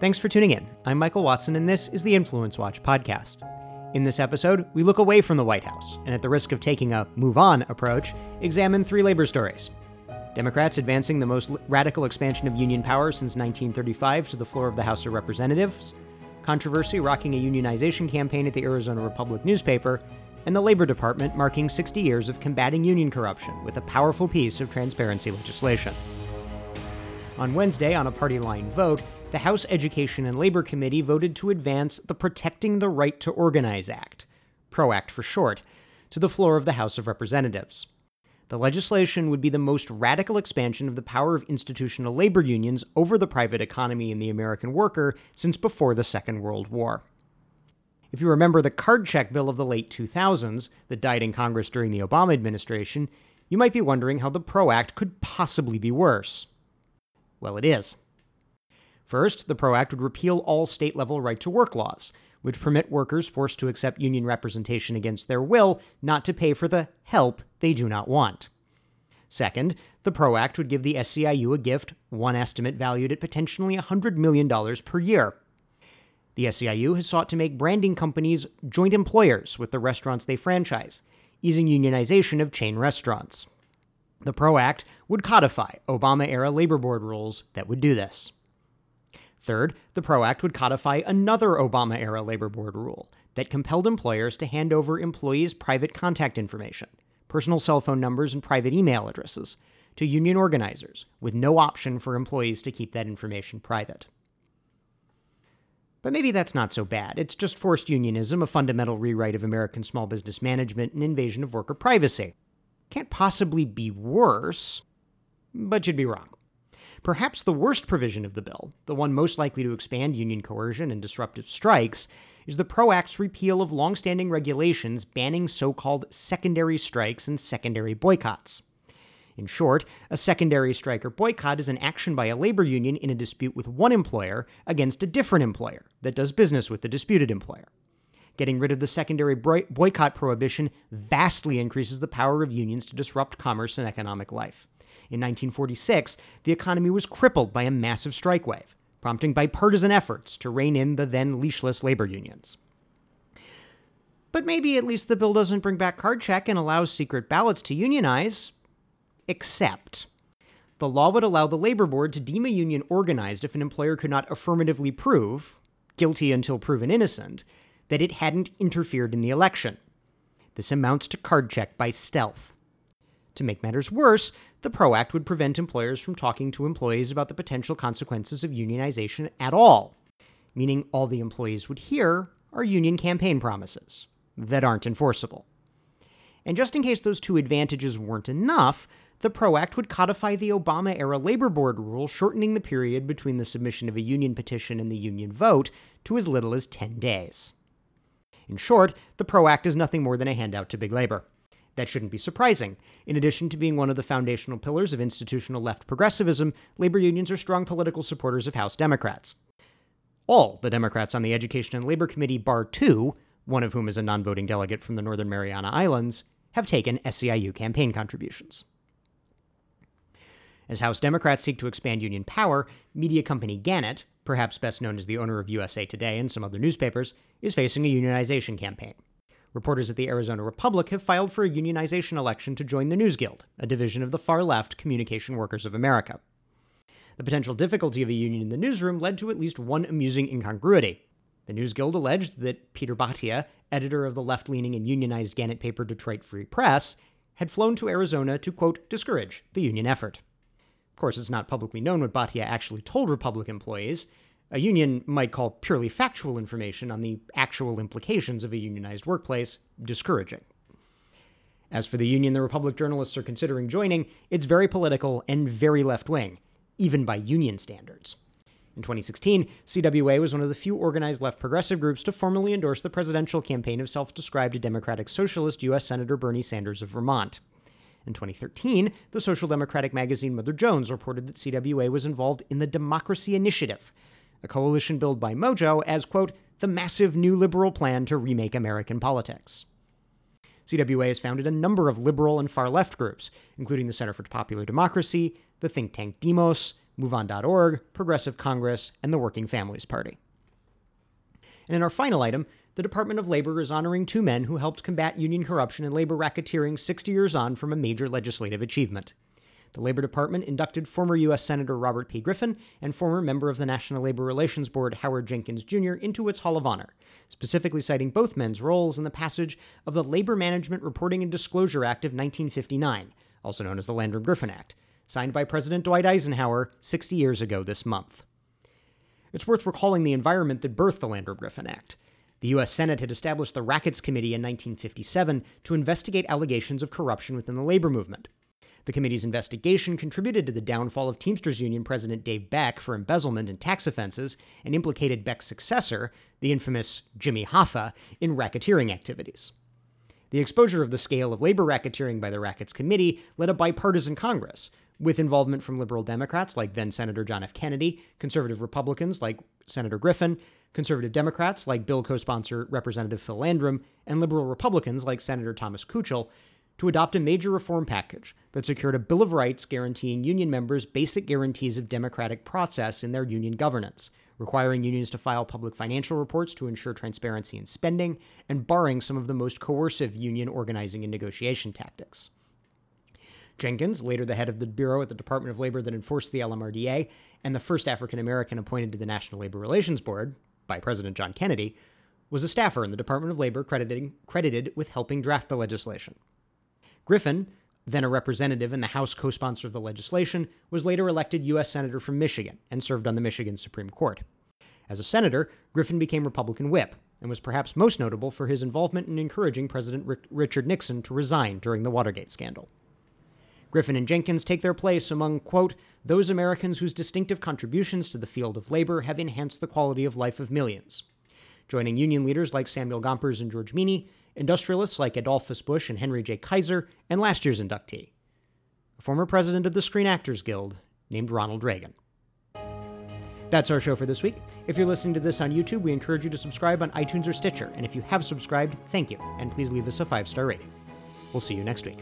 Thanks for tuning in. I'm Michael Watson, and this is the Influence Watch podcast. In this episode, we look away from the White House and, at the risk of taking a move on approach, examine three labor stories. Democrats advancing the most radical expansion of union power since 1935 to the floor of the House of Representatives, controversy rocking a unionization campaign at the Arizona Republic newspaper, and the Labor Department marking 60 years of combating union corruption with a powerful piece of transparency legislation. On Wednesday, on a party line vote, the House Education and Labor Committee voted to advance the Protecting the Right to Organize Act, PRO-ACT for short, to the floor of the House of Representatives. The legislation would be the most radical expansion of the power of institutional labor unions over the private economy and the American worker since before the Second World War. If you remember the card check bill of the late 2000s that died in Congress during the Obama administration, you might be wondering how the PRO Act could possibly be worse. Well, it is. First, the PRO Act would repeal all state level right to work laws, which permit workers forced to accept union representation against their will not to pay for the help they do not want. Second, the PRO Act would give the SEIU a gift, one estimate valued at potentially $100 million per year. The SEIU has sought to make branding companies joint employers with the restaurants they franchise, easing unionization of chain restaurants. The PRO Act would codify Obama era labor board rules that would do this. Third, the PRO Act would codify another Obama era labor board rule that compelled employers to hand over employees' private contact information, personal cell phone numbers, and private email addresses to union organizers, with no option for employees to keep that information private. But maybe that's not so bad. It's just forced unionism, a fundamental rewrite of American small business management, and invasion of worker privacy. Can't possibly be worse, but you'd be wrong. Perhaps the worst provision of the bill, the one most likely to expand union coercion and disruptive strikes, is the PRO Act's repeal of longstanding regulations banning so called secondary strikes and secondary boycotts. In short, a secondary strike or boycott is an action by a labor union in a dispute with one employer against a different employer that does business with the disputed employer. Getting rid of the secondary boycott prohibition vastly increases the power of unions to disrupt commerce and economic life. In 1946, the economy was crippled by a massive strike wave, prompting bipartisan efforts to rein in the then leashless labor unions. But maybe at least the bill doesn't bring back card check and allows secret ballots to unionize. Except, the law would allow the labor board to deem a union organized if an employer could not affirmatively prove, guilty until proven innocent, that it hadn't interfered in the election. This amounts to card check by stealth. To make matters worse, the PRO Act would prevent employers from talking to employees about the potential consequences of unionization at all, meaning all the employees would hear are union campaign promises that aren't enforceable. And just in case those two advantages weren't enough, the PRO Act would codify the Obama era labor board rule, shortening the period between the submission of a union petition and the union vote to as little as 10 days. In short, the PRO Act is nothing more than a handout to big labor. That shouldn't be surprising. In addition to being one of the foundational pillars of institutional left progressivism, labor unions are strong political supporters of House Democrats. All the Democrats on the Education and Labor Committee, bar two, one of whom is a non voting delegate from the Northern Mariana Islands, have taken SEIU campaign contributions. As House Democrats seek to expand union power, media company Gannett, perhaps best known as the owner of USA Today and some other newspapers, is facing a unionization campaign. Reporters at the Arizona Republic have filed for a unionization election to join the News Guild, a division of the far left Communication Workers of America. The potential difficulty of a union in the newsroom led to at least one amusing incongruity. The News Guild alleged that Peter Bhatia, editor of the left leaning and unionized Gannett paper Detroit Free Press, had flown to Arizona to, quote, discourage the union effort. Of course, it's not publicly known what Bhatia actually told Republic employees, a union might call purely factual information on the actual implications of a unionized workplace discouraging. As for the union the Republic journalists are considering joining, it's very political and very left wing, even by union standards. In 2016, CWA was one of the few organized left progressive groups to formally endorse the presidential campaign of self described Democratic Socialist U.S. Senator Bernie Sanders of Vermont. In 2013, the social democratic magazine Mother Jones reported that CWA was involved in the Democracy Initiative, a coalition billed by Mojo as, quote, the massive new liberal plan to remake American politics. CWA has founded a number of liberal and far left groups, including the Center for Popular Democracy, the think tank Demos, MoveOn.org, Progressive Congress, and the Working Families Party. And in our final item, the Department of Labor is honoring two men who helped combat union corruption and labor racketeering 60 years on from a major legislative achievement. The Labor Department inducted former U.S. Senator Robert P. Griffin and former member of the National Labor Relations Board Howard Jenkins Jr. into its Hall of Honor, specifically citing both men's roles in the passage of the Labor Management Reporting and Disclosure Act of 1959, also known as the Landrum Griffin Act, signed by President Dwight Eisenhower 60 years ago this month. It's worth recalling the environment that birthed the Landrum Griffin Act. The U.S. Senate had established the Rackets Committee in 1957 to investigate allegations of corruption within the labor movement. The committee's investigation contributed to the downfall of Teamsters Union President Dave Beck for embezzlement and tax offenses and implicated Beck's successor, the infamous Jimmy Hoffa, in racketeering activities. The exposure of the scale of labor racketeering by the Rackets Committee led a bipartisan Congress, with involvement from liberal Democrats like then Senator John F. Kennedy, conservative Republicans like Senator Griffin, conservative Democrats like bill co sponsor Representative Phil Landrum, and liberal Republicans like Senator Thomas Kuchel to adopt a major reform package that secured a Bill of Rights guaranteeing union members basic guarantees of democratic process in their union governance, requiring unions to file public financial reports to ensure transparency in spending, and barring some of the most coercive union organizing and negotiation tactics. Jenkins, later the head of the bureau at the Department of Labor that enforced the LMRDA, and the first African American appointed to the National Labor Relations Board by President John Kennedy, was a staffer in the Department of Labor credited with helping draft the legislation. Griffin, then a representative and the House co sponsor of the legislation, was later elected U.S. Senator from Michigan and served on the Michigan Supreme Court. As a senator, Griffin became Republican whip and was perhaps most notable for his involvement in encouraging President Richard Nixon to resign during the Watergate scandal. Griffin and Jenkins take their place among, quote, those Americans whose distinctive contributions to the field of labor have enhanced the quality of life of millions. Joining union leaders like Samuel Gompers and George Meany, industrialists like Adolphus Busch and Henry J. Kaiser, and last year's inductee, a former president of the Screen Actors Guild named Ronald Reagan. That's our show for this week. If you're listening to this on YouTube, we encourage you to subscribe on iTunes or Stitcher. And if you have subscribed, thank you, and please leave us a five star rating. We'll see you next week.